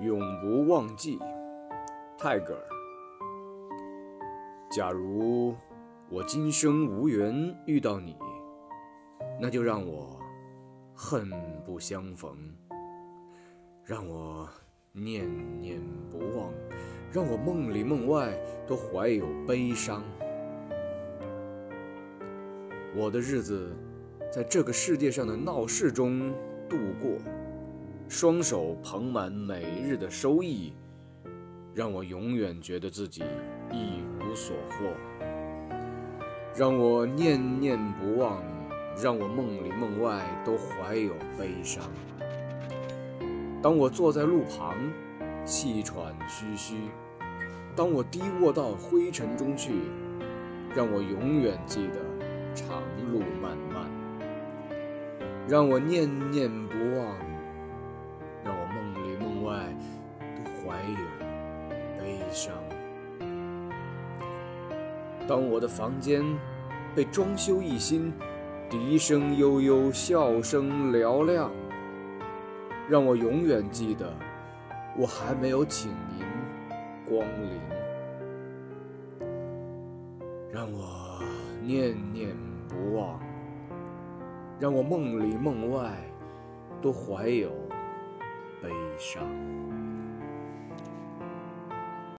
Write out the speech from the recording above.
永不忘记，泰戈尔。假如我今生无缘遇到你，那就让我恨不相逢，让我念念不忘，让我梦里梦外都怀有悲伤。我的日子在这个世界上的闹市中度过。双手捧满每日的收益，让我永远觉得自己一无所获，让我念念不忘，让我梦里梦外都怀有悲伤。当我坐在路旁，气喘吁吁；当我低卧到灰尘中去，让我永远记得长路漫漫，让我念念不忘。没有悲伤。当我的房间被装修一新，笛声悠悠，笑声嘹亮，让我永远记得，我还没有请您光临。让我念念不忘，让我梦里梦外都怀有悲伤。